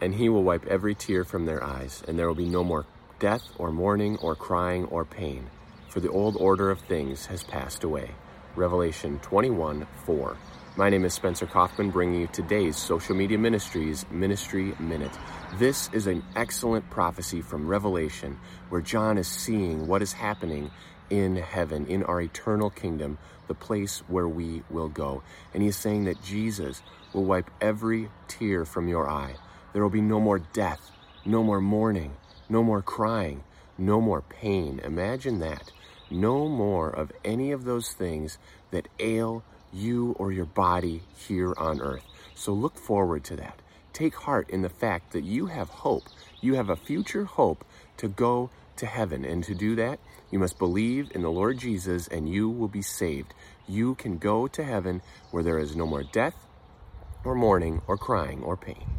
and he will wipe every tear from their eyes, and there will be no more death or mourning or crying or pain, for the old order of things has passed away. Revelation 21 4. My name is Spencer Coffman, bringing you today's Social Media Ministries Ministry Minute. This is an excellent prophecy from Revelation where John is seeing what is happening in heaven, in our eternal kingdom, the place where we will go. And he is saying that Jesus will wipe every tear from your eye. There will be no more death, no more mourning, no more crying, no more pain. Imagine that. No more of any of those things that ail you or your body here on earth. So look forward to that. Take heart in the fact that you have hope. You have a future hope to go to heaven. And to do that, you must believe in the Lord Jesus and you will be saved. You can go to heaven where there is no more death or mourning or crying or pain.